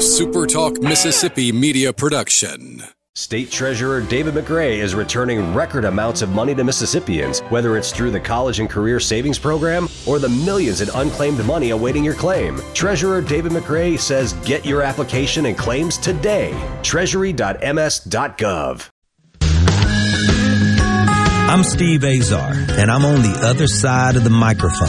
SuperTalk Mississippi media production. State Treasurer David McRae is returning record amounts of money to Mississippians, whether it's through the College and Career Savings Program or the millions in unclaimed money awaiting your claim. Treasurer David McRae says get your application and claims today. Treasury.ms.gov. I'm Steve Azar, and I'm on the other side of the microphone,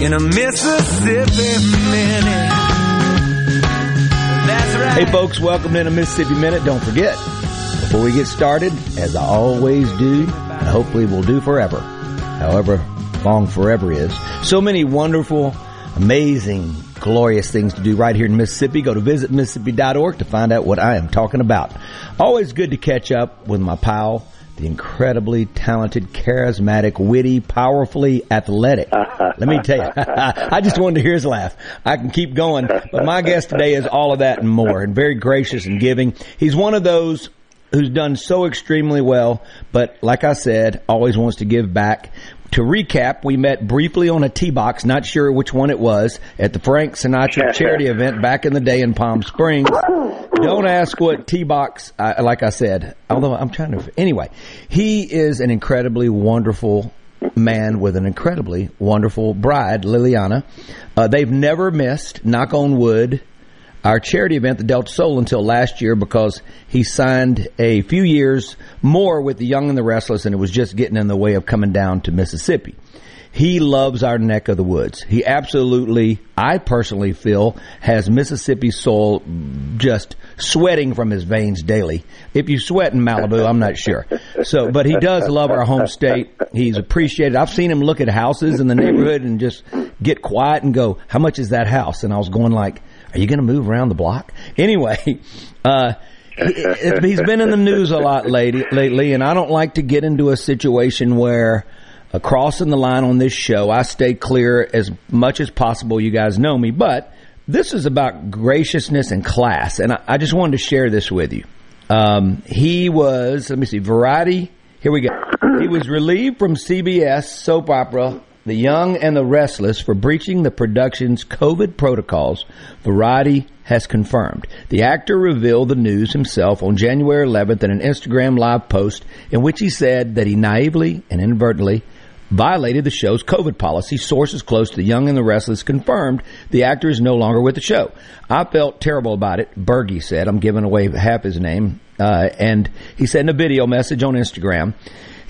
In a Mississippi minute. Right. Hey, folks, welcome to the Mississippi Minute. Don't forget, before we get started, as I always do, and hopefully we'll do forever, however long forever is, so many wonderful, amazing, glorious things to do right here in Mississippi. Go to visitmississippi.org to find out what I am talking about. Always good to catch up with my pal, the incredibly talented, charismatic, witty, powerfully athletic. Let me tell you, I just wanted to hear his laugh. I can keep going, but my guest today is all of that and more, and very gracious and giving. He's one of those who's done so extremely well, but like I said, always wants to give back. To recap, we met briefly on a tee box, not sure which one it was, at the Frank Sinatra charity event back in the day in Palm Springs. Don't ask what tee box, uh, like I said, although I'm trying to, anyway, he is an incredibly wonderful man with an incredibly wonderful bride, Liliana. Uh, they've never missed, knock on wood, our charity event, the Delta Soul, until last year because he signed a few years more with the Young and the Restless, and it was just getting in the way of coming down to Mississippi. He loves our neck of the woods. He absolutely, I personally feel, has Mississippi soul just sweating from his veins daily. If you sweat in Malibu, I'm not sure. So, but he does love our home state. He's appreciated. I've seen him look at houses in the neighborhood and just get quiet and go, "How much is that house?" And I was going like, "Are you going to move around the block?" Anyway, uh, he- he's been in the news a lot lately, and I don't like to get into a situation where uh, crossing the line on this show, I stay clear as much as possible. You guys know me, but this is about graciousness and class, and I, I just wanted to share this with you. Um, he was, let me see, Variety. Here we go. He was relieved from CBS soap opera The Young and the Restless for breaching the production's COVID protocols. Variety has confirmed. The actor revealed the news himself on January 11th in an Instagram live post in which he said that he naively and inadvertently violated the show's COVID policy. Sources close to The Young and the Restless confirmed the actor is no longer with the show. I felt terrible about it, Burgi said. I'm giving away half his name. Uh, and he sent a video message on Instagram.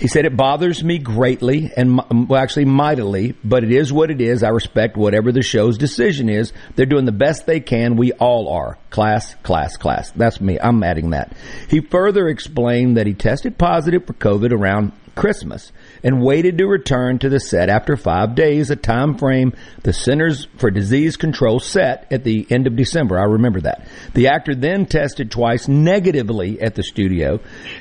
He said, it bothers me greatly and well, actually mightily, but it is what it is. I respect whatever the show's decision is. They're doing the best they can. We all are. Class, class, class. That's me. I'm adding that. He further explained that he tested positive for COVID around Christmas and waited to return to the set after five days, a time frame the Centers for Disease Control set at the end of December. I remember that. The actor then tested twice negatively at the studio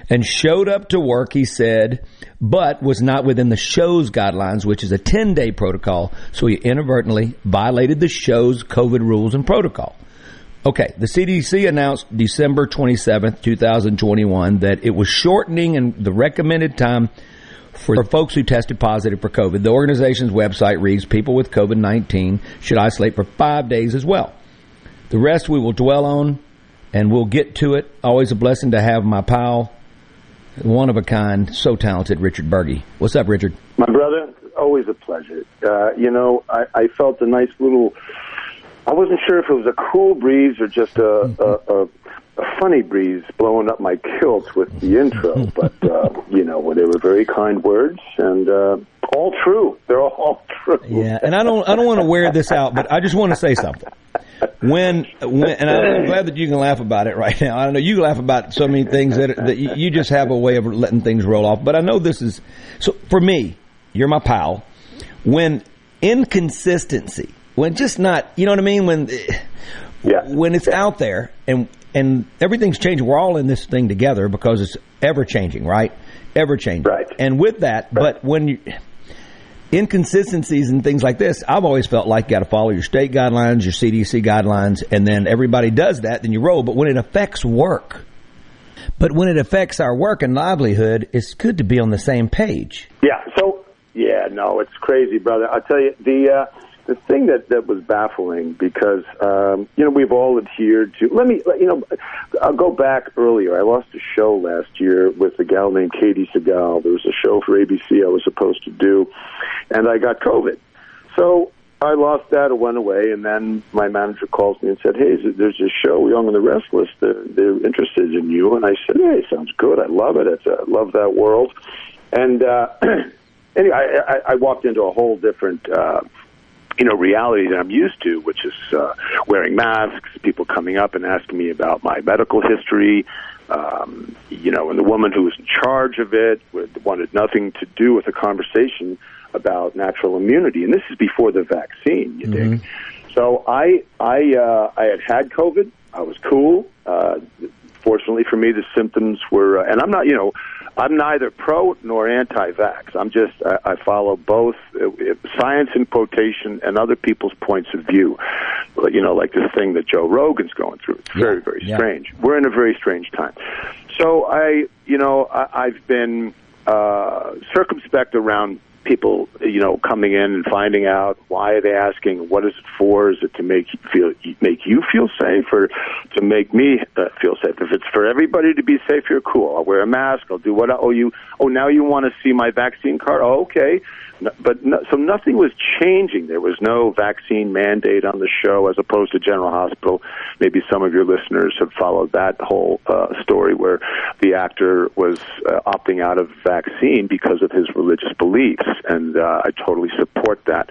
and showed up to work, he said, but was not within the show's guidelines, which is a 10 day protocol. So he inadvertently violated the show's COVID rules and protocol. Okay, the CDC announced December 27th, 2021 that it was shortening and the recommended time for folks who tested positive for COVID. The organization's website reads people with COVID-19 should isolate for 5 days as well. The rest we will dwell on and we'll get to it. Always a blessing to have my pal, one of a kind, so talented Richard Burgi. What's up, Richard? My brother, always a pleasure. Uh, you know, I, I felt a nice little. I wasn't sure if it was a cool breeze or just a, a, a, a funny breeze blowing up my kilt with the intro, but uh, you know, well, they were very kind words, and uh, All true. They're all true. Yeah, and I don't I don't want to wear this out, but I just want to say something. When when and I'm glad that you can laugh about it right now. I don't know you laugh about so many things that that you just have a way of letting things roll off. But I know this is so for me. You're my pal. When inconsistency, when just not, you know what I mean. When Yeah. when it's out there and and everything's changing. We're all in this thing together because it's ever changing, right? Ever changing. Right. And with that, but when you inconsistencies and things like this, I've always felt like you got to follow your state guidelines, your CDC guidelines, and then everybody does that, then you roll. But when it affects work, but when it affects our work and livelihood, it's good to be on the same page. Yeah. So yeah, no, it's crazy, brother. I'll tell you the uh, the thing that that was baffling because um, you know we've all adhered to. Let me you know I'll go back earlier. I lost a show last year with a gal named Katey Sagal. There was a show for ABC I was supposed to do, and I got COVID. So I lost that. It went away, and then my manager calls me and said, "Hey, there's a show Young and the Restless. They're, they're interested in you." And I said, "Hey, sounds good. I love it. It's, I love that world." And uh, anyway, I, I, I walked into a whole different. Uh, you know, reality that I'm used to, which is uh, wearing masks, people coming up and asking me about my medical history, um, you know, and the woman who was in charge of it wanted nothing to do with a conversation about natural immunity, and this is before the vaccine. You mm-hmm. dig? So I I uh, I had had COVID. I was cool. Uh, fortunately for me, the symptoms were, uh, and I'm not, you know, I'm neither pro nor anti-vax. I'm just I, I follow both uh, science in quotation and other people's points of view. You know, like this thing that Joe Rogan's going through. It's very very Yeah. strange. We're in a very strange time. So I, you know, I, I've been uh, circumspect around people, you know, coming in and finding out why are they asking, what is it for? Is it to make feel make you feel safe, or to make me uh, feel safe? If it's for everybody to be safe, you're cool. I'll wear a mask. I'll do what? I, oh, you? Oh, now you want to see my vaccine card? Oh, okay. But no, so nothing was changing. There was no vaccine mandate on the show, as opposed to General Hospital. Maybe some of your listeners have followed that whole uh, story where the actor was uh, opting out of vaccine because of his religious beliefs, and uh, I totally support that.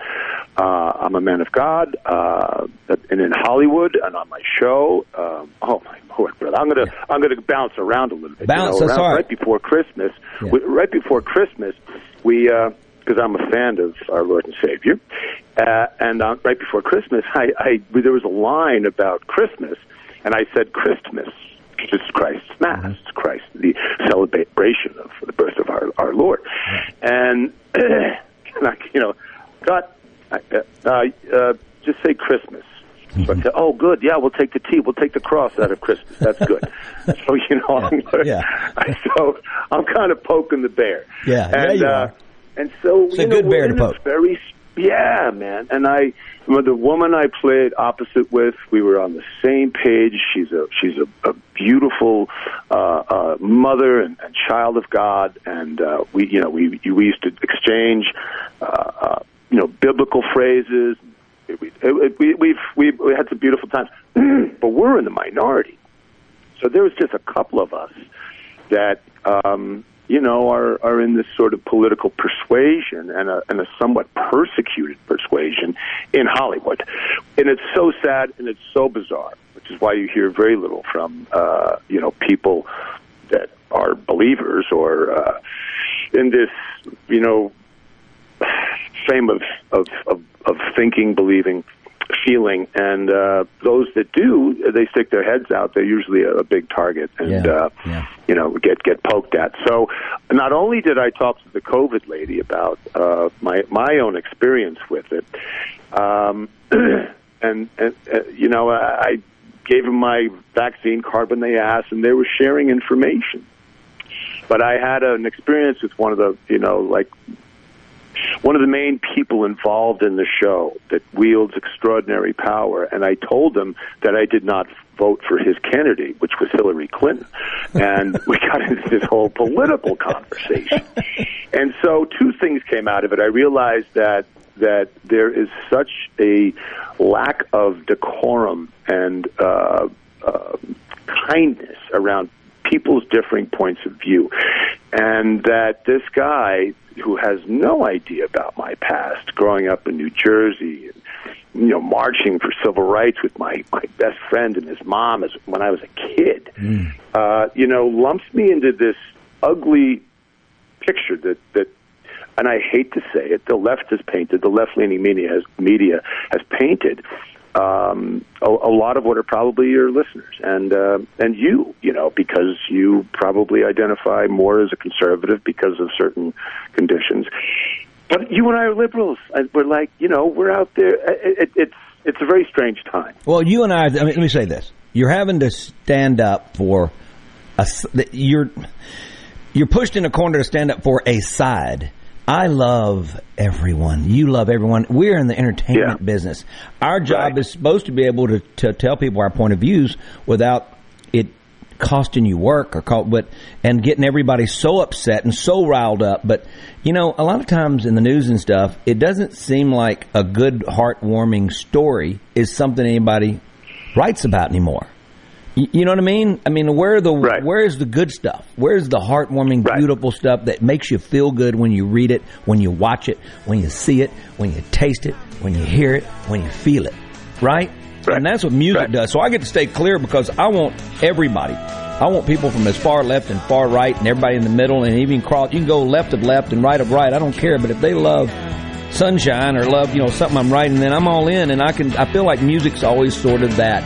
Uh, I'm a man of God, uh, and in Hollywood and on my show. Um, oh my lord, brother! I'm gonna I'm gonna bounce around a little bit. Bounce, you know, around, right. right before Christmas. Yeah. We, right before Christmas, we. Uh, because I'm a fan of our Lord and Savior. Uh, and uh, right before Christmas, I, I there was a line about Christmas, and I said Christmas, which is Christ's Mass, it's Christ, the celebration of the birth of our our Lord, and, and I, you know, God, uh, uh, uh, just say Christmas. So I said, "Oh, good. Yeah, we'll take the T. We'll take the cross out of Christmas. That's good." so you know, I'm, Yeah. I, so I'm kind of poking the bear. Yeah, yeah, you uh, are. And so It's a know, good bear to poke. Very, yeah, man. And I, well, the woman I played opposite with, we were on the same page. She's a she's a, a beautiful uh, uh, mother and, and child of God, and uh, we, you know, we we used to exchange, uh, uh, you know, biblical phrases. We, it, we, we've we've we had some beautiful times, but we're in the minority. So there was just a couple of us that um, you know are are in this sort of political persuasion and a, and a somewhat persecuted persuasion in Hollywood, and it's so sad and it's so bizarre, which is why you hear very little from uh, you know people that are believers or uh, in this you know frame of of of, of thinking, believing, feeling, and uh, those that do, they stick their heads out. They're usually a, a big target, and Yeah, uh, yeah. you know get get poked at. So, not only did I talk to the COVID lady about uh, my my own experience with it, um, and, and uh, you know I, gave them my vaccine card when they asked, and they were sharing information. But I had an experience with one of the, you know, like one of the main people involved in the show that wields extraordinary power, and I told him that I did not vote for his candidate, which was Hillary Clinton, and we got into this whole political conversation. And so, two things came out of it. I realized that that there is such a lack of decorum and uh, uh, kindness around people's differing points of view. and that this guy who has no idea about my past, growing up in New Jersey, and, you know, marching for civil rights with my my best friend and his mom as when I was a kid, mm. uh, you know, lumps me into this ugly picture that that and I hate to say it, the left has painted, the left leaning media has media has painted um, a, a, lot of what are probably your listeners and uh, and you, you know, because you probably identify more as a conservative because of certain conditions. But you and I are liberals. We're like, you know, we're out there. It, it, it's it's a very strange time. Well, you and I. I mean, let me say this: you're having to stand up for a. You're you're pushed in a corner to stand up for a side I love everyone. You love everyone. We're in the entertainment yeah. business. Our job right. is supposed to be able to, to tell people our point of views without it costing you work or call, but and getting everybody so upset and so riled up. But you know, a lot of times in the news and stuff, it doesn't seem like a good, heartwarming story is something anybody writes about anymore. You know what I mean? I mean, where the right. where's the good stuff? Where's the heartwarming, right. beautiful stuff that makes you feel good when you read it, when you watch it, when you see it, when you taste it, when you hear it, when you feel it, right? right. And that's what music does. So I get to stay clear because I want everybody. I want people from as far left and far right, and everybody in the middle, and even cross. You can go left of left and right of right. I don't care, but if they love sunshine or love, you know, something I'm writing, then I'm all in. And I can. I feel like music's always sort of that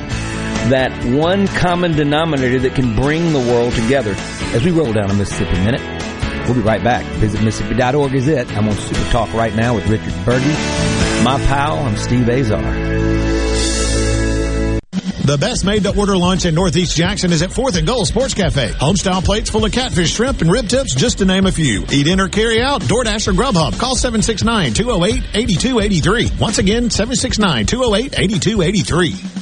that one common denominator that can bring the world together as we roll down a Mississippi Minute. We'll be right back. Visit Mississippi.org is it. I'm on Super Talk right now with Richard Burgi. My pal, I'm Steve Azar. The best made to order lunch in Northeast Jackson is at 4th and Gold Sports Cafe. Homestyle plates full of catfish, shrimp, and rib tips, just to name a few. Eat in or carry out, DoorDash or Grubhub. Call 769-208-8283. Once again, 769-208-8283.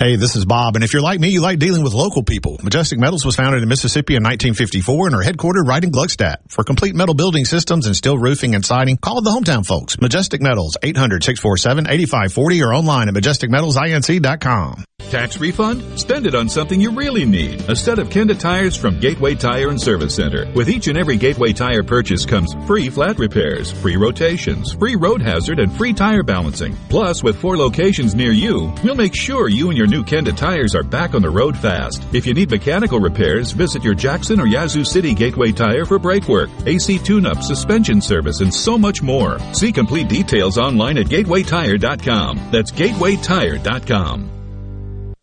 Hey, this is Bob, and if you're like me, you like dealing with local people. Majestic Metals was founded in Mississippi in 1954 and are headquartered right in Gluckstadt. For complete metal building systems and steel roofing and siding, call the hometown folks. Majestic Metals, 800-647-8540 or online at majesticmetalsinc.com. Tax refund? Spend it on something you really need. A set of Kenda tires from Gateway Tire and Service Center. With each and every Gateway tire purchase comes free flat repairs, free rotations, free road hazard, and free tire balancing. Plus, with four locations near you, we'll make sure you and your new Kenda tires are back on the road fast. If you need mechanical repairs, visit your Jackson or Yazoo City Gateway Tire for brake work, AC tune-up, suspension service, and so much more. See complete details online at gatewaytire.com. That's gatewaytire.com.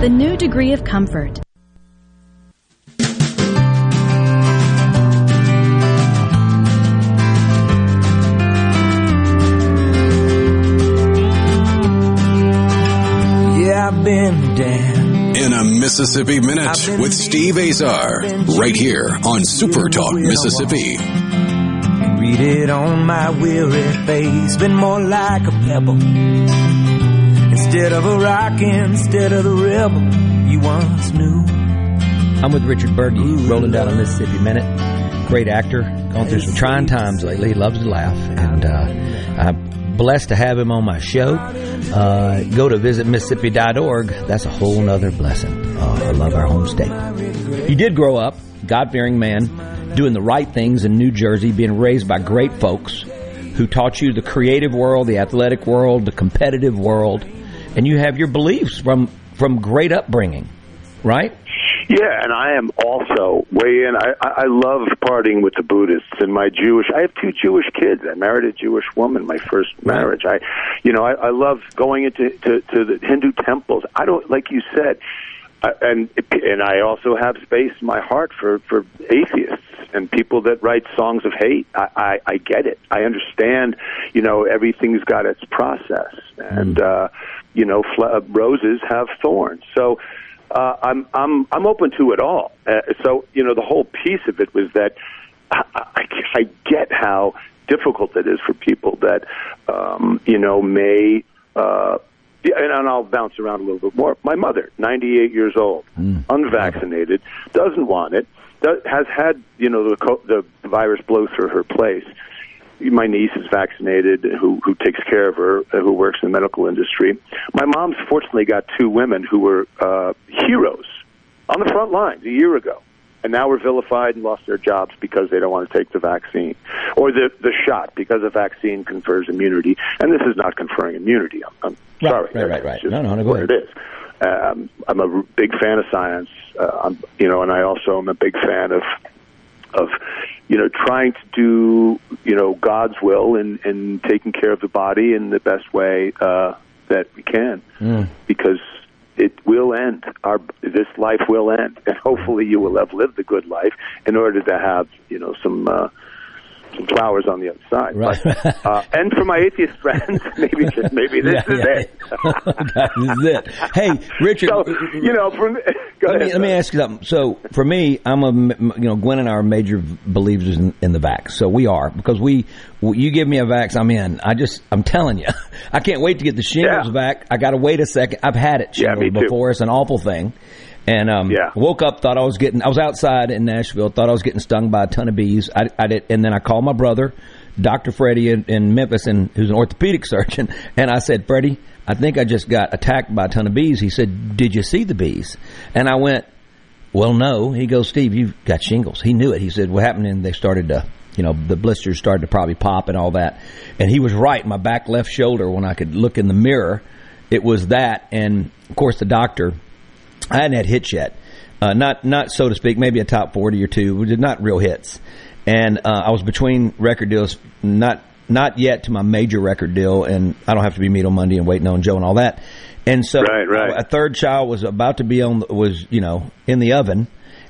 The new degree of comfort. I've been down. In a Mississippi Minute with Steve Azar, right here on Super Talk Mississippi. Read it on my weary face, been more like a pebble Instead of a rock, instead of the rebel you once knew. I'm with Richard Burgi, rolling down a Mississippi Minute. Great actor, gone through some trying times lately. He loves to laugh, and uh, I'm blessed to have him on my show. Uh, go to visitmississippi.org. That's a whole nother blessing. Oh, I love our home state. You did grow up, God-fearing man, doing the right things in New Jersey, being raised by great folks who taught you the creative world, the athletic world, the competitive world, and you have your beliefs from from great upbringing, right? Yeah, and I am also way in. I, I love partying with the Buddhists and my Jewish. I have two Jewish kids. I married a Jewish woman. My first marriage. I, you know, I, I love going into to, to the Hindu temples. I don't like you said, uh, and and I also have space in my heart for for atheists and people that write songs of hate. I, I, I get it. I understand. You know, everything's got its process, and uh, you know, fl- roses have thorns. So uh, I'm I'm I'm open to it all. Uh, so you know, the whole piece of it was that I, I, I get how difficult it is for people that um, you know may. Uh, and, and I'll bounce around a little bit more. My mother, 98 years old, unvaccinated, doesn't want it, does, has had you know the co- the virus blow through her place. My niece is vaccinated, who who takes care of her, uh, who works in the medical industry. My mom's fortunately got two women who were uh, heroes on the front lines a year ago, and now were vilified and lost their jobs because they don't want to take the vaccine or the the shot because the vaccine confers immunity, and this is not conferring immunity. I'm, I'm Right, sorry, right, right, right. No, no, no, go ahead. it is. Um, I'm a big fan of science, uh, I'm, you know, and I also am a big fan of of you know trying to do you know God's will and and taking care of the body in the best way uh, that we can Mm. because it will end. Our this life will end, and hopefully you will have lived a good life in order to have you know some. Uh, some flowers on the other side, Right. but, uh, and for my atheist friends, maybe maybe this Yeah, is yeah. it. that is it. Hey, Richard. So, uh, uh, uh, you know, from go let ahead. me, let me ask you something. So for me, I'm a you know Gwen and I are major believers in, in the vax. So we are because we you give me a vax, I'm in. I just I'm telling you, I can't wait to get the shingles Yeah. back. I got to wait a second. I've had it shingles me too. before. It's an awful thing. And um, Yeah. woke up, thought I was getting. I was outside in Nashville, thought I was getting stung by a ton of bees. I, I did, and then I called my brother, Doctor Freddie in, in Memphis, and who's an orthopedic surgeon, and I said, Freddie, I think I just got attacked by a ton of bees. He said, Did you see the bees? And I went, Well, no. He goes, Steve, you've got shingles. He knew it. He said, What happened? And they started to, you know, the blisters started to probably pop and all that. And he was right. My back left shoulder, when I could look in the mirror, it was that. And of course, the doctor, I hadn't had hits yet. Uh, not, not so to speak, maybe a top 40 or two, not real hits. And, uh, I was between record deals, not, not yet to my major record deal, and I don't have to be meet on Monday and waiting on Joe and all that. And so Right, right. a third child was about to be on, was, you know, in the oven.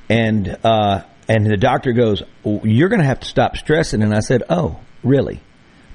And, uh, and the doctor goes, "Well, you're going to have to stop stressing. And I said, oh, really?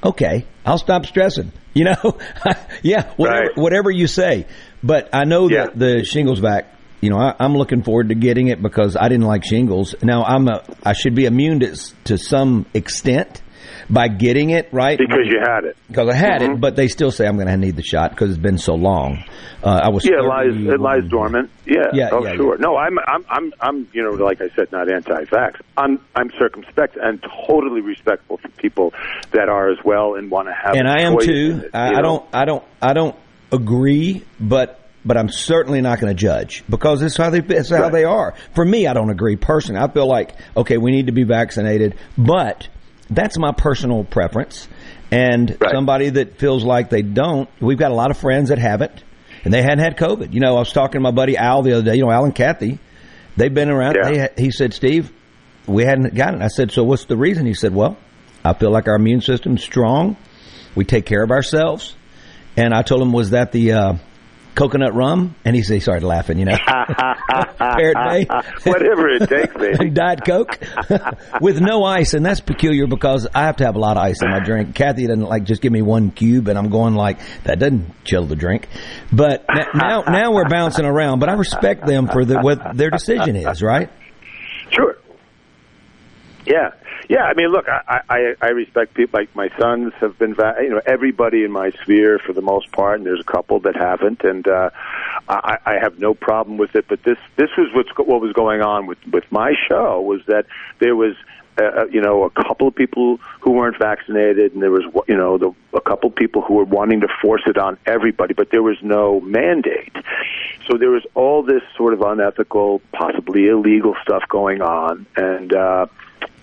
Okay, I'll stop stressing. You know, yeah, whatever, Right. whatever you say. But I know Yeah. that the shingles vac, you know, I, I'm looking forward to getting it because I didn't like shingles. Now I'm a, I should be immune to, to some extent by getting it right because you had it. because I had Mhm. it, but they still say I'm going to need the shot because it's been so long. Uh, I was Yeah, it lies it lies dormant. Yeah, Yeah, oh yeah, sure. No, I'm I'm I'm I'm you know like I said, not anti-vax. I'm I'm circumspect and totally respectful for people that are as well and want to have. and I am too. it, I, I don't, I don't, I don't agree, but but I'm certainly not going to judge because it's how they it's how Right. they are. For me, I don't agree personally. I feel like okay, we need to be vaccinated, but that's my personal preference. And Right. somebody that feels like they don't, we've got a lot of friends that haven't, and they hadn't had COVID. You know, I was talking to my buddy Al the other day. You know, Al and Kathy, they've been around. Yeah. They, he said, Steve, we hadn't gotten it. I said, so what's the reason? He said, well, I feel like our immune system's strong. We take care of ourselves. And I told him, was that the, uh, coconut rum, and he, he started laughing. You know, Parrot Bay, whatever it takes, baby. Diet Coke with no ice, and that's peculiar because I have to have a lot of ice in my drink. Kathy doesn't like just give me one cube, and I'm going like that doesn't chill the drink. But now, now we're bouncing around. But I respect them for the, what their decision is. Right? Sure. Yeah, yeah. I mean, look, I I, I respect people. Like my sons have been, va- you know, everybody in my sphere for the most part, and there's a couple that haven't, and uh, I, I have no problem with it. But this this was what's what was going on with with my show was that there was. Uh, you know, a couple of people who weren't vaccinated, and there was, you know, the, a couple of people who were wanting to force it on everybody, but there was no mandate. So there was all this sort of unethical, possibly illegal stuff going on, and uh,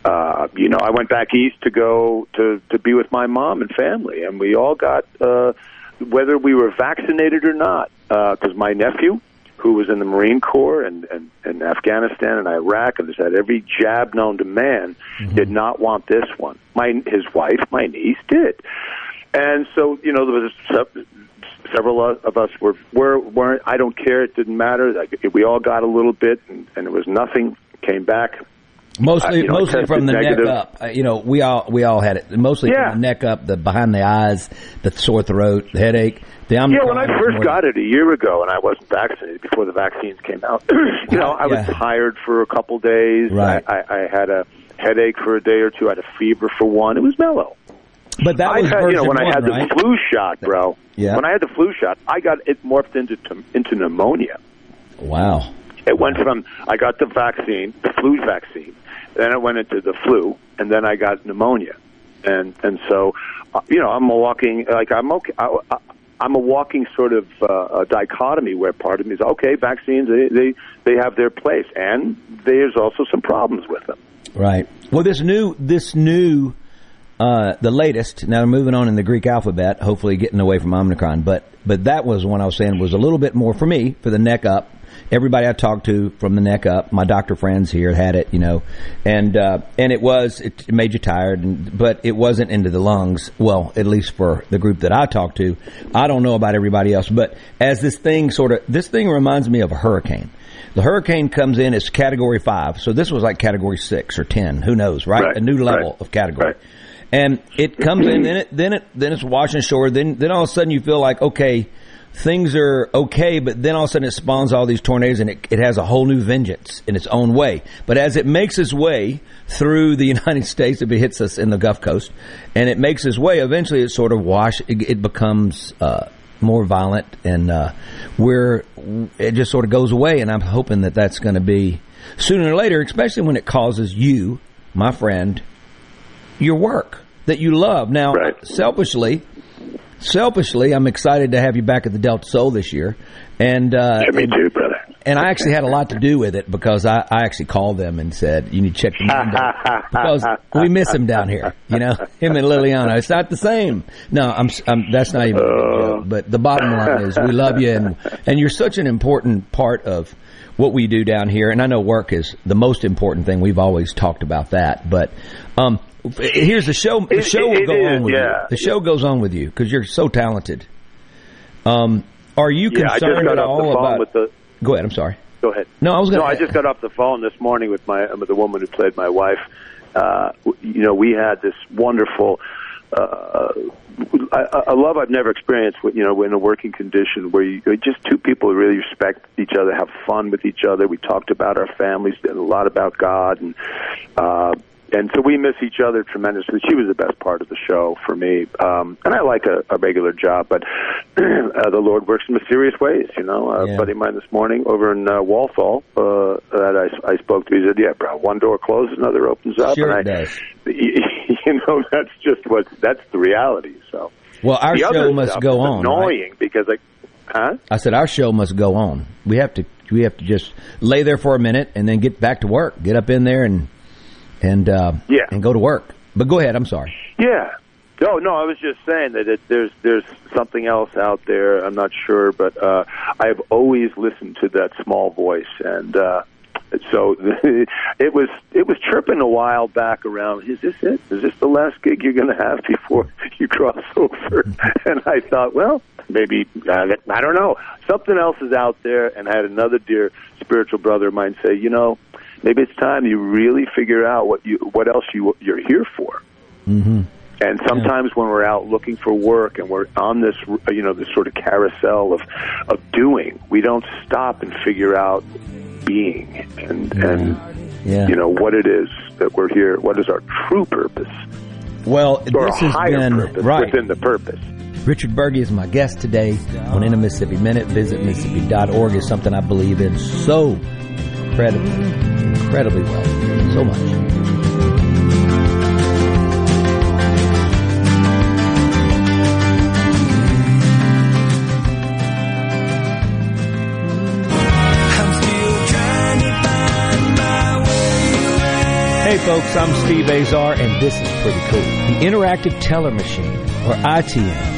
uh, you know, I went back east to go to to be with my mom and family, and we all got uh, whether we were vaccinated or not, because uh, my nephew, who was in the Marine Corps and, and, and Afghanistan and Iraq and has had every jab known to man, mm-hmm. did not want this one. My his wife, my niece, did, and so you know there was a, several of us were were weren't. I don't care. It didn't matter. Like, we all got a little bit, and, and it was nothing. Came back Mostly, uh, you know, mostly from the negative. neck up. Uh, you know, we all we all had it. Mostly Yeah. from the neck up, the behind the eyes, the sore throat, the headache. The Yeah, when I first got it a year ago, and I wasn't vaccinated before the vaccines came out. you know, I was Yeah. tired for a couple days. Right. I, I, I had a headache for a day or two. I had a fever for one. It was mellow. But that I was had, you know, when I one, had the right? flu shot, bro. Yeah. When I had the flu shot, I got it morphed into into pneumonia. Wow. It went from I got the vaccine, the flu vaccine, then I went into the flu, and then I got pneumonia, and and so, uh, you know, I'm a walking like I'm okay. I, I, I'm a walking sort of uh, a dichotomy where part of me is okay. Vaccines they, they they have their place, and there's also some problems with them. Right. Well, this new, this new, uh, the latest. Now moving on in the Greek alphabet, hopefully getting away from Omicron. But but that was one I was saying was a little bit more for me for the neck up. Everybody I talked to from the neck up, my doctor friends here had it, you know, and uh, and it was it made you tired, and, but it wasn't into the lungs. Well, at least for the group that I talked to, I don't know about everybody else, but as this thing sort of this thing reminds me of a hurricane. The hurricane comes in as category five, so this was like category six or ten, who knows, right? Right, A new level right, of category. And it comes in, then it then it then it's washing ashore. Then then all of a sudden you feel like okay, things are okay, but then all of a sudden it spawns all these tornadoes and it, it has a whole new vengeance in its own way. But as it makes its way through the United States, if it hits us in the Gulf Coast, and it makes its way, eventually it sort of wash. It, it becomes. Uh, more violent and uh, where it just sort of goes away and I'm hoping that that's going to be sooner or later especially when it causes you my friend your work that you love now selfishly selfishly I'm excited to have you back at the Delta Soul this year and uh, Yeah, me and- too, brother. and I actually had a lot to do with it because I, I actually called them and said, you need to check the window because we miss him down here. You know, him and Liliana. It's not the same. No, I'm, I'm that's not even joke. But the bottom line is we love you and, and you're such an important part of what we do down here. And I know work is the most important thing. We've always talked about that. But, um, here's the show. The show it will go is, on with you. The show goes on with you because you're so talented. Um, are you yeah, concerned at all about? with the. Go ahead. I'm sorry. Go ahead. No, I was going No, I just got off the phone this morning with my with the woman who played my wife. Uh, you know, we had this wonderful. Uh, a, a love I've never experienced. You know, in a working condition where you just two people really respect each other, have fun with each other. We talked about our families, and a lot about God, and uh, and so we miss each other tremendously. She was the best part of the show for me, um, and I like a, a regular job, but uh, the Lord works in mysterious ways. You know, a Yeah. buddy of mine this morning over in uh, Walthall uh, that I, I spoke to, he said, "Yeah, bro, one door closes, another opens up." Sure and I, does. You know, that's just what that's the reality. So, Well, our the show must go on, Annoying because, like, huh? I said our show must go on. We have to we have to just lay there for a minute and then get back to work. Get up in there and and uh, Yeah. and go to work. But go ahead. I'm sorry. Yeah. No, no, I was just saying that it, there's there's something else out there. I'm not sure, but uh, I've always listened to that small voice, and uh, so it was it was chirping a while back around. Is this it? Is this the last gig you're going to have before you cross over? and I thought, well, maybe uh, I don't know. Something else is out there, and I had another dear spiritual brother of mine say, you know, maybe it's time you really figure out what you what else you you're here for. Mm-hmm. And sometimes when we're out looking for work and we're on this, you know, this sort of carousel of of doing, we don't stop and figure out being and Yeah. and Yeah. you know what it is that we're here. What is our true purpose? Well, Or this has been purpose right. within the purpose. Richard Burgi is my guest today on In a Mississippi Minute. Visit Mississippi.org is something I believe in so incredibly, incredibly well. So much. Hey folks, I'm Steve Azar and this is pretty cool. The Interactive Teller Machine, or ITM,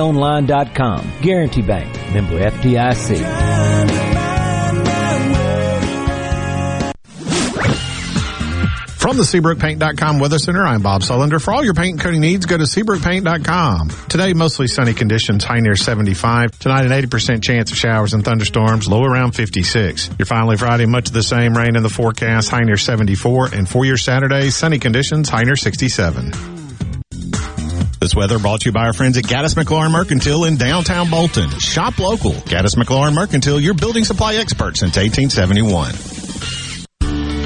gbtonline.com. Guarantee Bank, member FDIC. From the SeabrookPaint.com Weather Center, I'm Bob Sullender. For all your paint and coating needs, go to SeabrookPaint.com. Today, mostly sunny conditions, high near 75. Tonight, an 80% chance of showers and thunderstorms, low around 56. Your finally Friday, much of the same rain in the forecast, high near 74. And for your Saturday, sunny conditions, high near 67. This weather brought to you by our friends at Gaddis McLaurin Mercantile in downtown Bolton. Shop local. Gaddis McLaurin Mercantile, your building supply expert since 1871.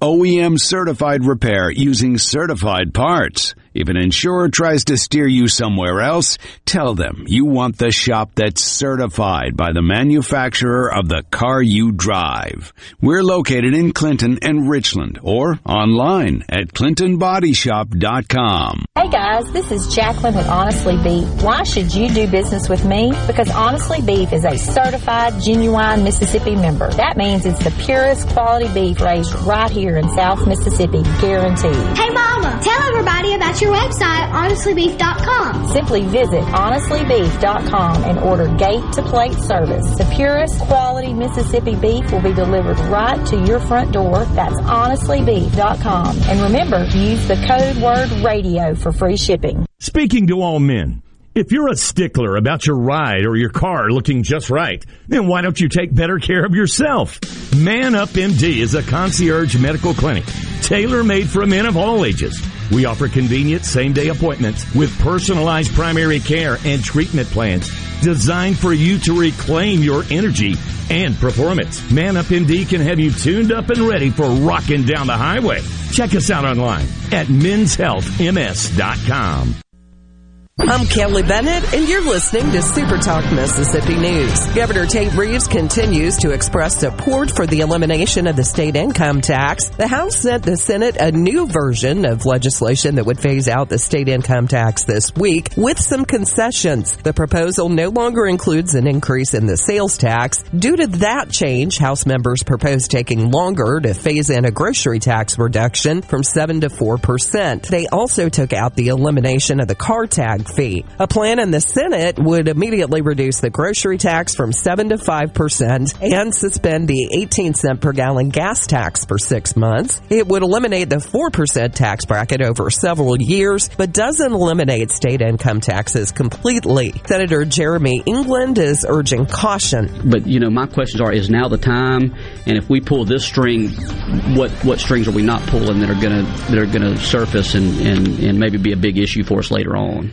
OEM certified repair using certified parts? If an insurer tries to steer you somewhere else, tell them you want the shop that's certified by the manufacturer of the car you drive. We're located in Clinton and Richland or online at clintonbodyshop.com. Hey guys, this is Jacqueline with Honestly Beef. Why should you do business with me? Because Honestly Beef is a certified, genuine Mississippi member. That means it's the purest quality beef raised right here in South Mississippi, guaranteed. Hey Mama, tell everybody about your website, honestlybeef.com. Simply visit honestlybeef.com and order gate to plate service. The purest quality Mississippi beef will be delivered right to your front door. That's honestlybeef.com. And remember, use the code word radio for free shipping. Speaking to all men, if you're a stickler about your ride or your car looking just right, then why don't you take better care of yourself? Man Up MD is a concierge medical clinic, tailor made for men of all ages. We offer convenient same day appointments with personalized primary care and treatment plans designed for you to reclaim your energy and performance. Man Up MD can have you tuned up and ready for rocking down the highway. Check us out online at menshealthms.com. I'm Kelly Bennett, and you're listening to Super Talk Mississippi News. Governor Tate Reeves continues to express support for the elimination of the state income tax. The House sent the Senate a new version of legislation that would phase out the state income tax this week with some concessions. The proposal no longer includes an increase in the sales tax. Due to that change, House members proposed taking longer to phase in a grocery tax reduction from 7 to 4%. They also took out the elimination of the car tag fee. A plan in the Senate would immediately reduce the grocery tax from 7 to 5% and suspend the 18 cent per gallon gas tax for six months. It would eliminate the 4% tax bracket over several years, but doesn't eliminate state income taxes completely. Senator Jeremy England is urging caution. But, you know, my questions are, is now the time? And if we pull this string, what, what strings are we not pulling that are going to, that are going to surface and, and, and maybe be a big issue for us later on?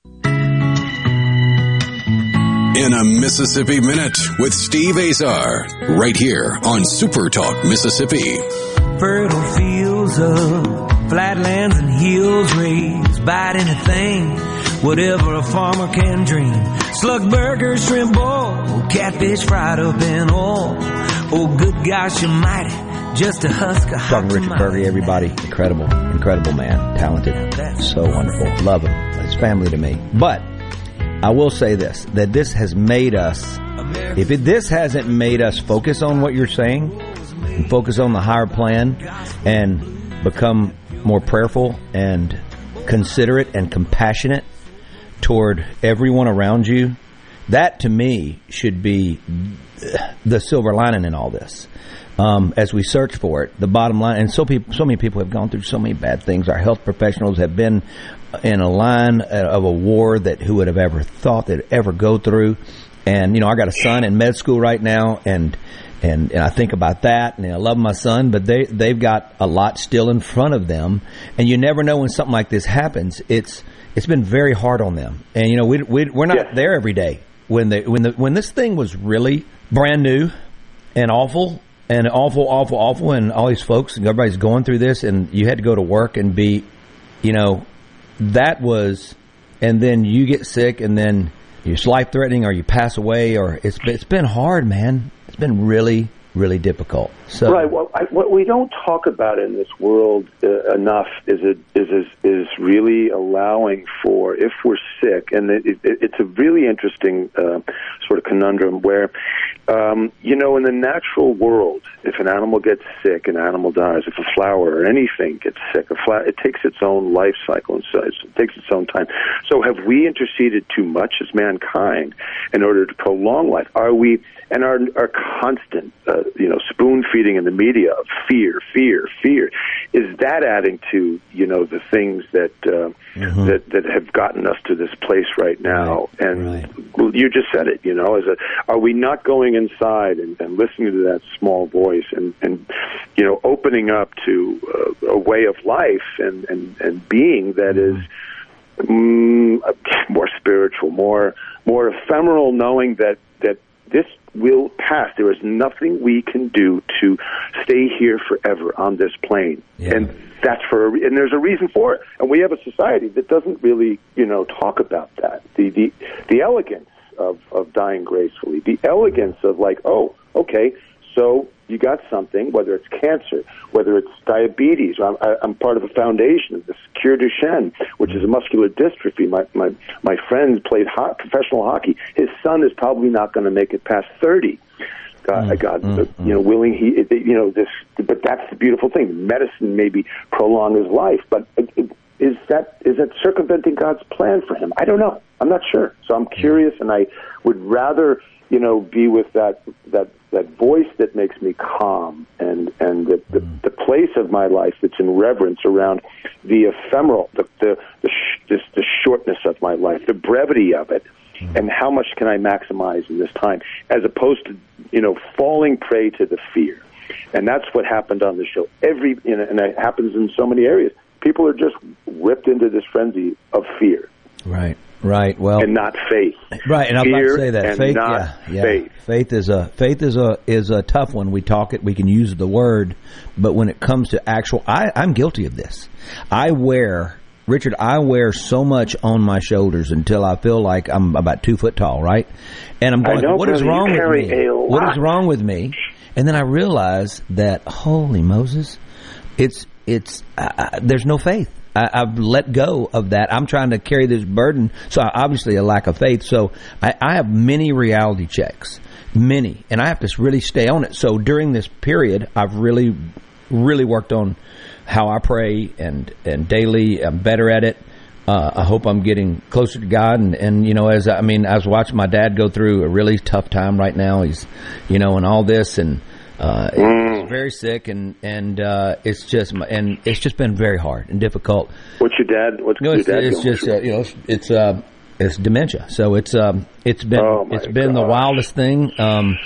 In a Mississippi Minute with Steve Azar, right here on Supertalk, Mississippi. Fertile fields of flatlands and hills raised by anything, whatever a farmer can dream. Slug burgers, shrimp boil, catfish fried up in oil. Oh, good gosh you almighty, just a husk of Talking to Richard Burgi, everybody, incredible, incredible man, talented, so wonderful, love him. It's family to me. But I will say this: that this has made us. If it, this hasn't made us focus on what you're saying, and focus on the higher plan, and become more prayerful and considerate and compassionate toward everyone around you, that to me should be the silver lining in all this. Um, as we search for it, the bottom line, and so so many people have gone through so many bad things. Our health professionals have been in a line uh, of a war that who would have ever thought they'd ever go through. And you know, I got a son in med school right now, and and, and I think about that, and I love my son, but they they've got a lot still in front of them, and you never know when something like this happens. It's it's been very hard on them, and you know, we, we we're not yes. there every day when the when the when this thing was really brand new and awful and awful, awful, awful, and all these folks and everybody's going through this, and you had to go to work and be, you know, that was, and then you get sick, and then it's life threatening, or you pass away, or it's it's been hard, man. It's been really, really difficult. So right. Well, I, what we don't talk about in this world uh, enough is it is is is really allowing for if we're sick, and it, it, it's a really interesting uh, sort of conundrum where um, you know, in the natural world, if an animal gets sick, an animal dies. If a flower or anything gets sick, a flower, it takes its own life cycle and so it takes its own time. So, have we interceded too much as mankind in order to prolong life? Are we and our our constant, uh, you know, spoon feeding in the media of fear, fear, fear, is that adding to you know the things that uh, mm-hmm. that that have gotten us to this place right now? Right. And right. you just said it, you know, as a are we not going inside and, and listening to that small voice and and you know opening up to uh, a way of life and and and being that mm-hmm. is mm, more spiritual, more more ephemeral, knowing that this will pass. There is nothing we can do to stay here forever on this plane, and that's for a re- and there's a reason for it. And we have a society that doesn't really, you know, talk about that. The the the elegance of of dying gracefully, the elegance of like, oh, okay, so you got something, whether it's cancer, whether it's diabetes. I'm, I- I'm part of a foundation of the Cure Duchenne, which is a muscular dystrophy. My my my friend played ho- professional hockey. His son is probably not going to make it past thirty. God, mm, God, mm, you mm. know, willing he, you know, this, but that's the beautiful thing. Medicine maybe prolong his life, but uh, it, is that is that circumventing God's plan for him? I don't know. I'm not sure. So I'm curious, and I would rather, you know, be with that that that voice that makes me calm, and and the the, mm. the place of my life that's in reverence around the ephemeral, the the the, sh- this, the shortness of my life, the brevity of it, mm. and how much can I maximize in this time, as opposed to you know falling prey to the fear. And that's what happened on the show. Every you know, and it happens in so many areas. People are just whipped into this frenzy of fear Right. Right. Well, and not faith. Right, and I'm about to say that faith, yeah, yeah. faith. Faith is a faith is a is a tough one. We talk it, we can use the word, but when it comes to actual, I, I'm guilty of this. I wear Richard. I wear so much on my shoulders until I feel like I'm about two foot tall, right? And I'm going, know, what is wrong with me? What is wrong with me? And then I realize that holy Moses, it's it's uh, there's no faith. I, I've let go of that. I'm trying to carry this burden, so obviously a lack of faith. So I, I have many reality checks, many, and I have to really stay on it. So during this period, I've really, really worked on how I pray and and daily. I'm better at it. Uh, I hope I'm getting closer to God, and, and you know, as I mean, I was watching my dad go through a really tough time right now. He's, you know, and all this, and uh, he's very sick, and and uh, it's just and it's just been very hard and difficult. What's your dad? What's No, your it's, dad it's just uh, you know it's it's, uh, it's dementia. So it's um it's been Oh, it's been the wildest thing. Um,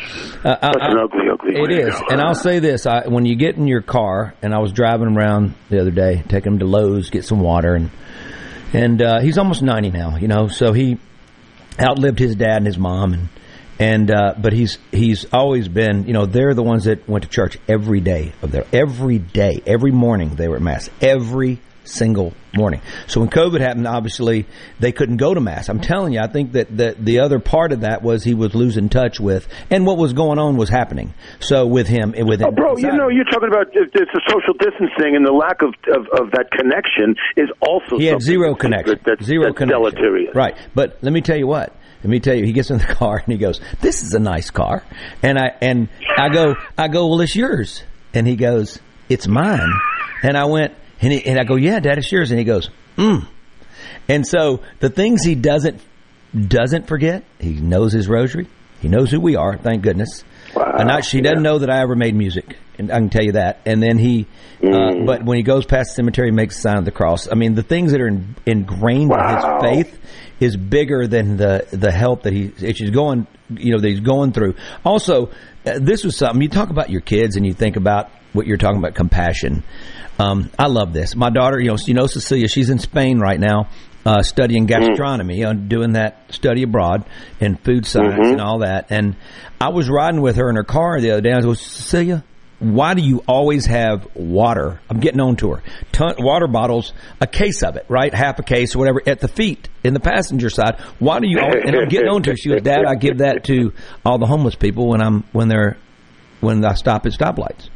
uh, I- I- an ugly, ugly It go. and I'll say this: I, when you get in your car, and I was driving around the other day, taking him to Lowe's, get some water, and and uh, he's almost ninety now, you know, so he outlived his dad and his mom, and and uh, but he's he's always been, you know, they're the ones that went to church every day of their every day, every morning they were at mass, every single morning. So when COVID happened, obviously they couldn't go to mass. I'm telling you, I think that the the other part of that was he was losing touch with, and what was going on was happening. So with him, with him, Oh, bro, you know, you're talking about it's the social distancing and the lack of, of, of that connection is also he had zero connection. That's, zero that's connection. deleterious. Right. But let me tell you what. Let me tell you, he gets in the car and he goes, "This is a nice car," and I and I go, I go, "Well, it's yours," and he goes, "It's mine," and I went and he, and I go, "Yeah, Dad, it's yours," and he goes, "Hmm." And so the things he doesn't doesn't forget, he knows his rosary. He knows who we are. Thank goodness. And not, she doesn't know that I ever made music, and I can tell you that. And then he, uh, but when he goes past the cemetery, he makes the sign of the cross. I mean, the things that are in, ingrained in his faith is bigger than the the help that he she's going, you know, that he's going through. Also, uh, this was something you talk about your kids, and you think about what you're talking about, compassion. Um, I love this. My daughter, you know, you know Cecilia, she's in Spain right now. Uh, studying gastronomy, you know, doing that study abroad in food science Mhm. and all that. And I was riding with her in her car the other day. I was, Cecilia, why do you always have water? I'm getting on to her. Ton, water bottles, a case of it, right? Half a case or whatever at the feet in the passenger side. Why do you always, and I'm getting on to her. She goes, Dad, I give that to all the homeless people when I'm, when they're, when I stop at stoplights.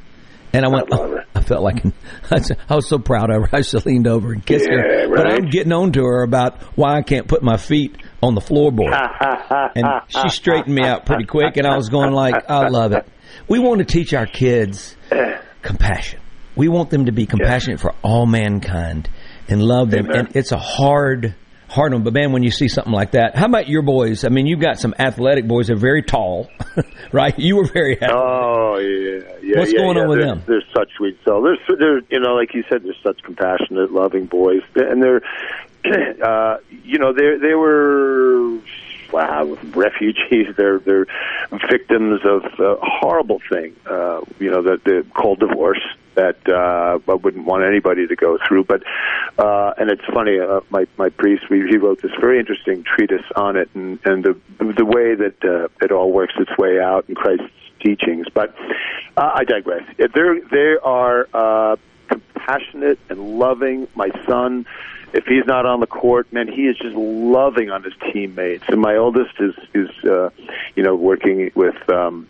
And I went, oh, I felt like I was so proud of her. I just leaned over and kissed her. Yeah, But right. I'm getting on to her about why I can't put my feet on the floorboard. and she straightened me out pretty quick, and I was going like, I love it. We want to teach our kids compassion. We want them to be compassionate for all mankind and love them. Amen. And it's a hard, hard one. But man, when you see something like that, how about your boys? I mean, you've got some athletic boys. They're very tall, right? You were very athletic. Oh yeah, yeah. What's yeah, going yeah. on with they're, them? They're such sweet souls. They're, they're, you know, like you said, they're such compassionate, loving boys, and they're, uh, you know, they they were refugees. They're they're victims of a horrible thing. Uh, you know, that the called divorce that uh, I wouldn't want anybody to go through. But uh, and it's funny, uh, my my priest we, he wrote this very interesting treatise on it, and and the the way that uh, it all works its way out in Christ's teachings. But uh, I digress. They're they are uh, compassionate and loving. My son if he's not on the court, man, he is just loving on his teammates. And my oldest is is uh, you know working with um,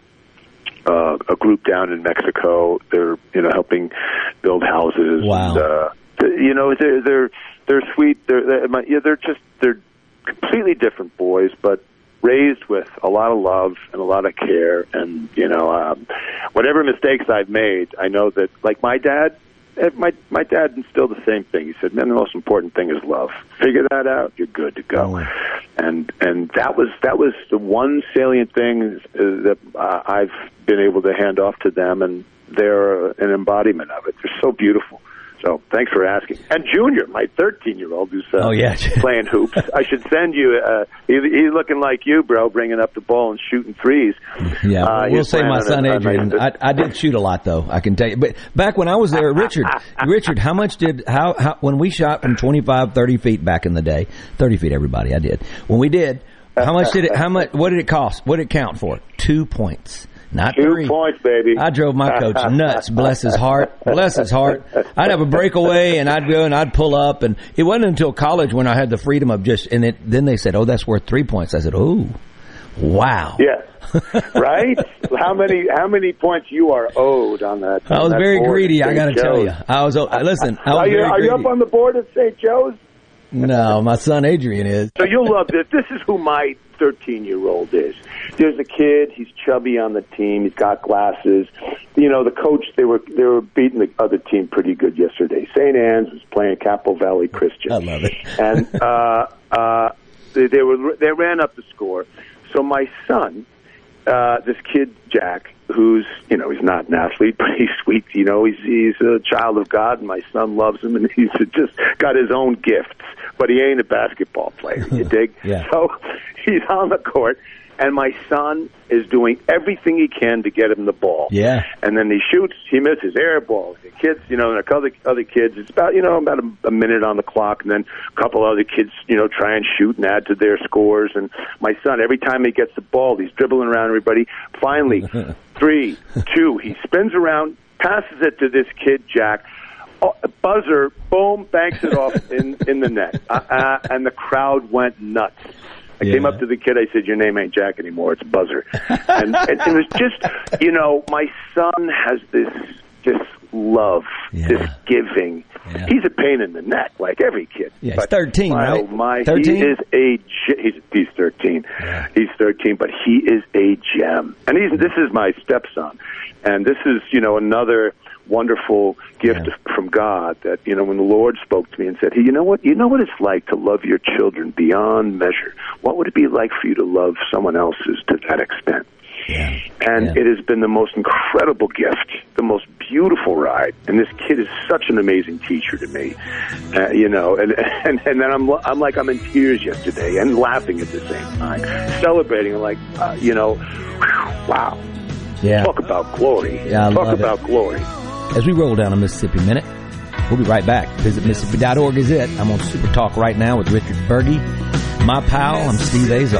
uh, a group down in Mexico. They're you know helping build houses. Wow. And, uh, you know they're they're they're sweet. They're they're, yeah, they're just they're completely different boys, but raised with a lot of love and a lot of care. And you know, um, whatever mistakes I've made, I know that like my dad. Eh, My my dad instilled the same thing. He said, "Man, the most important thing is love. Figure that out, you're good to go." And and that was that was the one salient thing that uh, I've been able to hand off to them, and they're an embodiment of it. They're so beautiful. So thanks for asking. And Junior, my 13 year old who's uh, Oh, yeah. playing hoops. I should send you. Uh, he, he's looking like you, bro, bringing up the ball and shooting threes. Yeah, Uh, we'll say my son a- Adrian. I, I did shoot a lot though. I can tell you. But back when I was there, Richard, Richard, how much did how, how when we shot from 25, 30 feet back in the day, thirty feet, everybody, I did. When we did, how much did it? How much? What did it cost? What did it count for? Two points. Not Two three. points, baby. I drove my coach nuts. Bless his heart. Bless his heart. I'd have a breakaway and I'd go and I'd pull up and it wasn't until college when I had the freedom of just and it then they said, "Oh, that's worth 3 points." I said, "Oh. Wow." Yeah. right? How many how many points you are owed on that? I was that very greedy. I got to tell you, I was. Listen, I was Are you are you up on the board at St. Joe's? No, my son Adrian is. So you'll love this. This is who my 13 year old is. There's a kid. He's chubby on the team. He's got glasses. You know, the coach. They were they were beating the other team pretty good yesterday. St. Anne's was playing Capital Valley Christian. I love it. and uh, uh, they, they were they ran up the score. So my son, uh, this kid Jack, who's you know he's not an athlete, but he's sweet. You know he's he's a child of God, and my son loves him, and he's just got his own gifts. But he ain't a basketball player. You dig? Yeah. So he's on the court, and my son is doing everything he can to get him the ball. Yeah. And then he shoots, he misses air ball. The kids, you know, and a other other kids, it's about you know about a, a minute on the clock, and then a couple other kids, you know, try and shoot and add to their scores. And my son, every time he gets the ball, he's dribbling around everybody. Finally, three, two, he spins around, passes it to this kid Jack. Oh, buzzer, boom, banks it off in in the net, uh, uh, and the crowd went nuts. I came up to the kid. I said, "Your name ain't Jack anymore. It's Buzzer." and, and it was just, you know, my son has this this love, this giving. He's a pain in the neck, like every kid. Yeah, he's 13, my, right? Oh my, 13? he is a he's he's thirteen. He's thirteen, but he is a gem. And he's this is my stepson, and this is you know another wonderful gift from God that you know when the Lord spoke to me and said, "Hey, you know what? You know what it's like to love your children beyond measure. What would it be like for you to love someone else's to that extent?" And it has been the most incredible gift, the most beautiful ride. And this kid is such an amazing teacher to me, uh, you know. And, and and then I'm I'm like I'm in tears yesterday and laughing at the same time, celebrating. Like, uh, you know, wow. Yeah. Talk about glory. Yeah, I Talk love it. about glory. As we roll down a Mississippi Minute, we'll be right back. Visit Mississippi.org is it. I'm on Super Talk right now with Richard Burgi. My pal, I'm Steve Azar.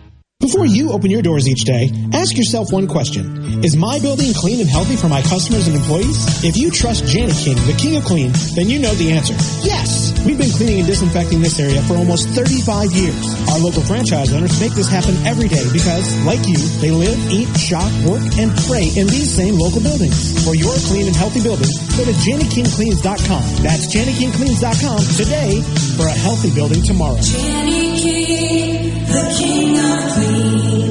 Before you open your doors each day, ask yourself one question. Is my building clean and healthy for my customers and employees? If you trust Jani-King, the king of clean, then you know the answer. Yes! We've been cleaning and disinfecting this area for almost 35 years. Our local franchise owners make this happen every day because, like you, they live, eat, shop, work, and pray in these same local buildings. For your clean and healthy building, go to JaniKingCleans.com. That's JaniKingCleans.com today for a healthy building tomorrow. King, the king of clean.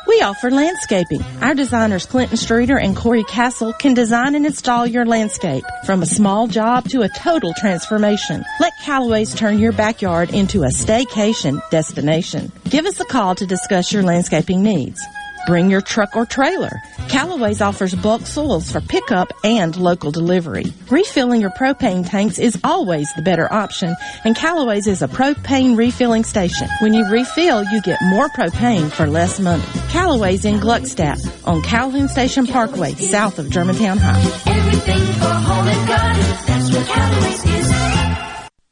We offer landscaping. Our designers Clinton Streeter and Corey Castle can design and install your landscape from a small job to a total transformation. Let Calloway's turn your backyard into a staycation destination. Give us a call to discuss your landscaping needs. Bring your truck or trailer. Callaway's offers bulk soils for pickup and local delivery. Refilling your propane tanks is always the better option, and Callaway's is a propane refilling station. When you refill, you get more propane for less money. Callaway's in Gluckstadt on Calhoun Station Parkway, south of Germantown High. Everything for home and garden, that's what Callaway's is.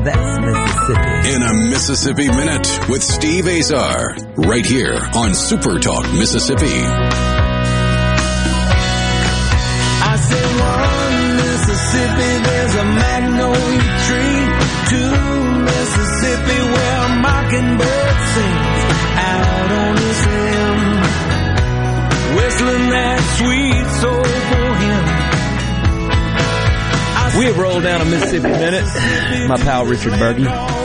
Now that's Mississippi. In a Mississippi Minute with Steve Azar, right here on Super Talk Mississippi. I said one Mississippi, there's a magnolia tree. Two Mississippi, where a mockingbird We have rolled down a Mississippi Minute. My pal Richard Burgi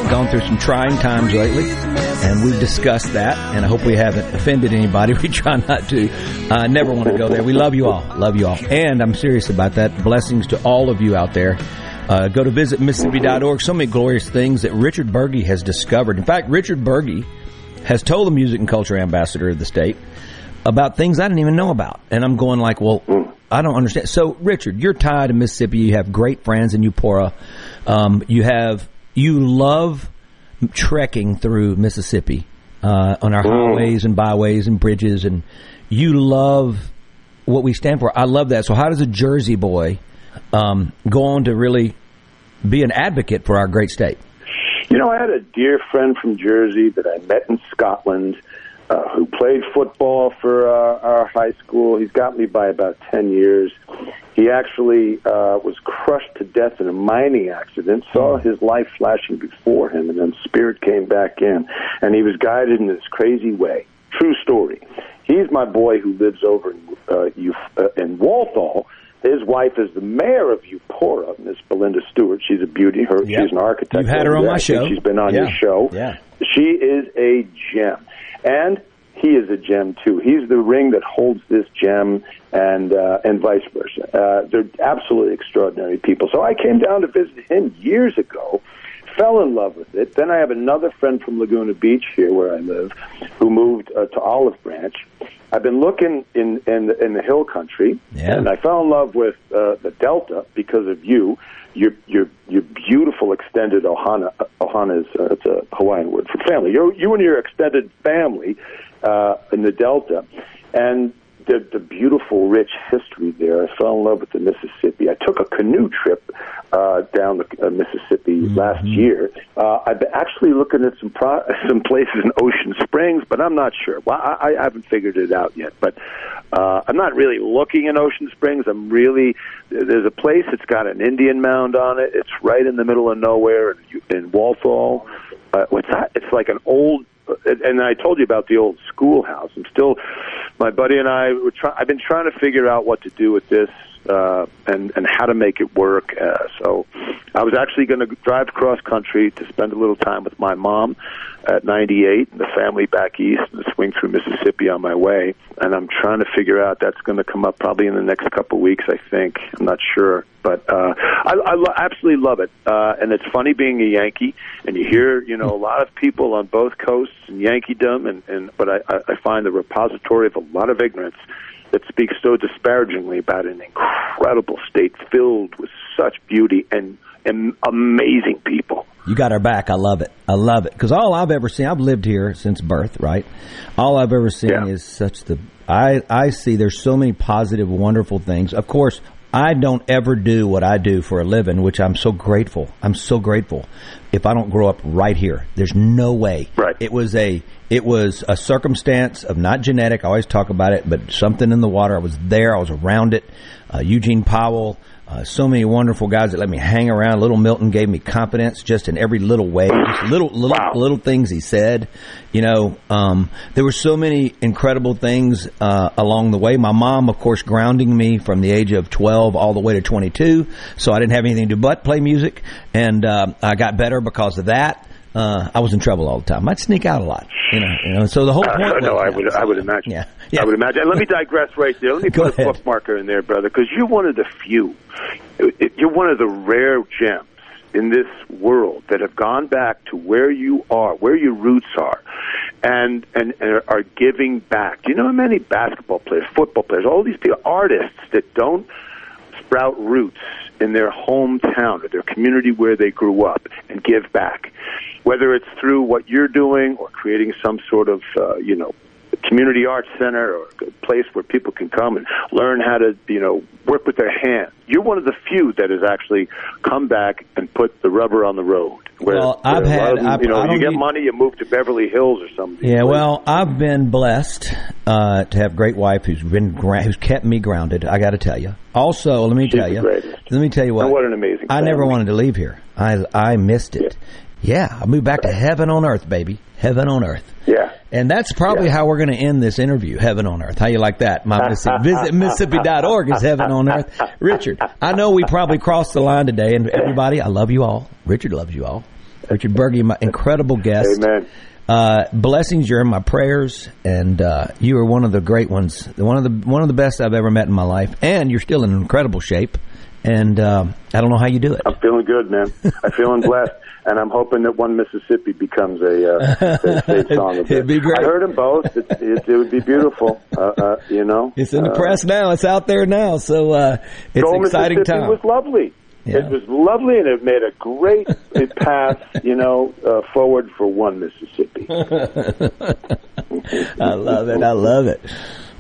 gone through some trying times lately, and we've discussed that. And I hope we haven't offended anybody. We try not to. I uh, never want to go there. We love you all. Love you all. And I'm serious about that. Blessings to all of you out there. Uh, go to visit Mississippi.org. So many glorious things that Richard Burgi has discovered. In fact, Richard Burgi has told the music and culture ambassador of the state about things I didn't even know about. And I'm going like, well, I don't understand. So, Richard, you're tied to Mississippi. You have great friends in Eupora. Um, you have you love trekking through Mississippi uh, on our highways and byways and bridges, and you love what we stand for. I love that. So, how does a Jersey boy um, go on to really be an advocate for our great state? You know, I had a dear friend from Jersey that I met in Scotland uh, who played football for uh, our high school. He's got me by about 10 years. He actually uh, was crushed to death in a mining accident, saw his life flashing before him, and then spirit came back in. And he was guided in this crazy way. True story. He's my boy who lives over in uh, Euf- uh, in Walthall. His wife is the mayor of Eupora, Miss Belinda Stewart. She's a beauty. Her Yep. she's an architect. You've had her on my show. She's been on Yeah. your show. Yeah. She is a gem, and he is a gem too. He's the ring that holds this gem, and uh, and vice versa. Uh, they're absolutely extraordinary people. So I came down to visit him years ago, fell in love with it. Then I have another friend from Laguna Beach here, where I live, who moved uh, to Olive Branch. I've been looking in in the, in the hill country, Yeah. and I fell in love with uh, the Delta because of you. Your your your beautiful extended ohana. Is uh, it's a Hawaiian word for family. You you and your extended family uh, in the Delta, and the the beautiful rich history there. I fell in love with the Mississippi. I took a canoe trip uh, down the uh, Mississippi last year. Uh, I've been actually looking at some pro- some places in Ocean Springs, but I'm not sure. Well, I, I haven't figured it out yet. But uh, I'm not really looking in Ocean Springs. I'm really there's a place that's got an Indian mound on it. It's right in the middle of nowhere in, in Walthall. Uh, what's that? It's like an old. And I told you about the old schoolhouse. I'm still, my buddy and I were trying. I've been trying to figure out what to do with this uh, and and how to make it work. Uh, so I was actually going to drive cross country to spend a little time with my mom at 98 and the family back east and swing through Mississippi on my way. And I'm trying to figure out that's going to come up probably in the next couple weeks. I think I'm not sure, but uh, I, I lo- absolutely love it. Uh, and it's funny being a Yankee and you hear you know a lot of people on both coasts and Yankeedom and and but I I find the repository of a lot of ignorance that speaks so disparagingly about an incredible state filled with such beauty and, and amazing people. You got our back. I love it. I love it because all I've ever seen, I've lived here since birth, right? All I've ever seen is such the. I I see there's so many positive, wonderful things. Of course, I don't ever do what I do for a living, which I'm so grateful. I'm so grateful. If I don't grow up right here, there's no way. Right. It was a it was a circumstance of not genetic. I always talk about it, but something in the water. I was there. I was around it. Uh, Eugene Powell. Uh, so many wonderful guys that let me hang around. Little Milton gave me confidence just in every little way, just little little little things he said. You know, um, there were so many incredible things uh, along the way. My mom, of course, grounding me from the age of twelve all the way to twenty two, so I didn't have anything to do but play music, and uh, I got better because of that. Uh, I was in trouble all the time. I'd sneak out a lot, you know. You know so the whole Uh, point. no, was, I would, I would imagine. Yeah, yeah, I would imagine. And let me digress right there. Let me Go put a bookmarker in there, brother, because you're one of the few. You're one of the rare gems in this world that have gone back to where you are, where your roots are, and and, and are giving back. Do you know how many basketball players, football players, all these people, artists that don't sprout roots in their hometown or their community where they grew up and give back. Whether it's through what you're doing or creating some sort of, uh, you know, community arts center or a place where people can come and learn how to, you know, work with their hands. You're one of the few that has actually come back and put the rubber on the road. Where, Well, I've had- them, I've- you know, you get need- money, you move to Beverly Hills or something. Yeah, well, I've been blessed uh, to have a great wife who's been gra- who's kept me grounded. I got to tell you. Also, let me She's tell you. greatest. Let me tell you what. And what an amazing I never wanted to leave here. I I missed it. Yeah, I moved back to heaven on earth, baby. Heaven on earth. Yeah. And that's probably how we're going to end this interview. Heaven on earth. How you like that? My Mississippi, visit Mississippi.org is heaven on earth. Richard, I know we probably crossed the line today, and everybody, I love you all. Richard loves you all. Richard Burgi, my incredible guest. Amen. Uh, blessings, you're in my prayers, and uh, you are one of the great ones, one of the one of the best I've ever met in my life, and you're still in incredible shape. And uh, I don't know how you do it. I'm feeling good, man. I'm feeling blessed, and I'm hoping that one Mississippi becomes a uh, state- state song. Of It'd be great. I heard them both. It, it, it would be beautiful. Uh, uh, you know, It's in the Uh, press now. It's out there now. So uh, it's Go an exciting Mississippi time. was lovely. It was lovely, and it made a great path, you know, uh, forward for one Mississippi. I love it. I love it.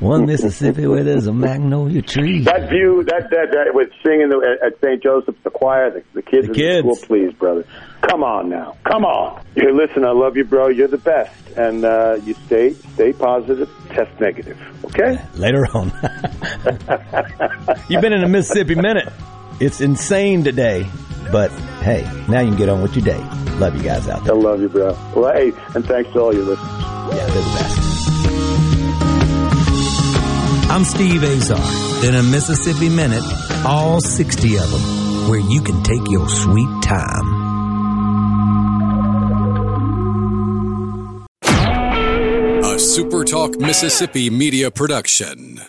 One Mississippi where there's a magnolia tree. That view, that that, that with singing the, at St. Joseph's, the choir, the, the kids The in kids. the school, please, brother. Come on now, come on. Here, listen, I love you, bro. You're the best, and uh, you stay stay positive, test negative. Okay. Later on. You've been in a Mississippi minute. It's insane today. But hey, now you can get on with your day. Love you guys out there. I love you, bro. Well, hey, and thanks to all your listeners. Yeah, they're the best. I'm Steve Azar. In a Mississippi Minute, all 60 of them, where you can take your sweet time. A SuperTalk Mississippi media production.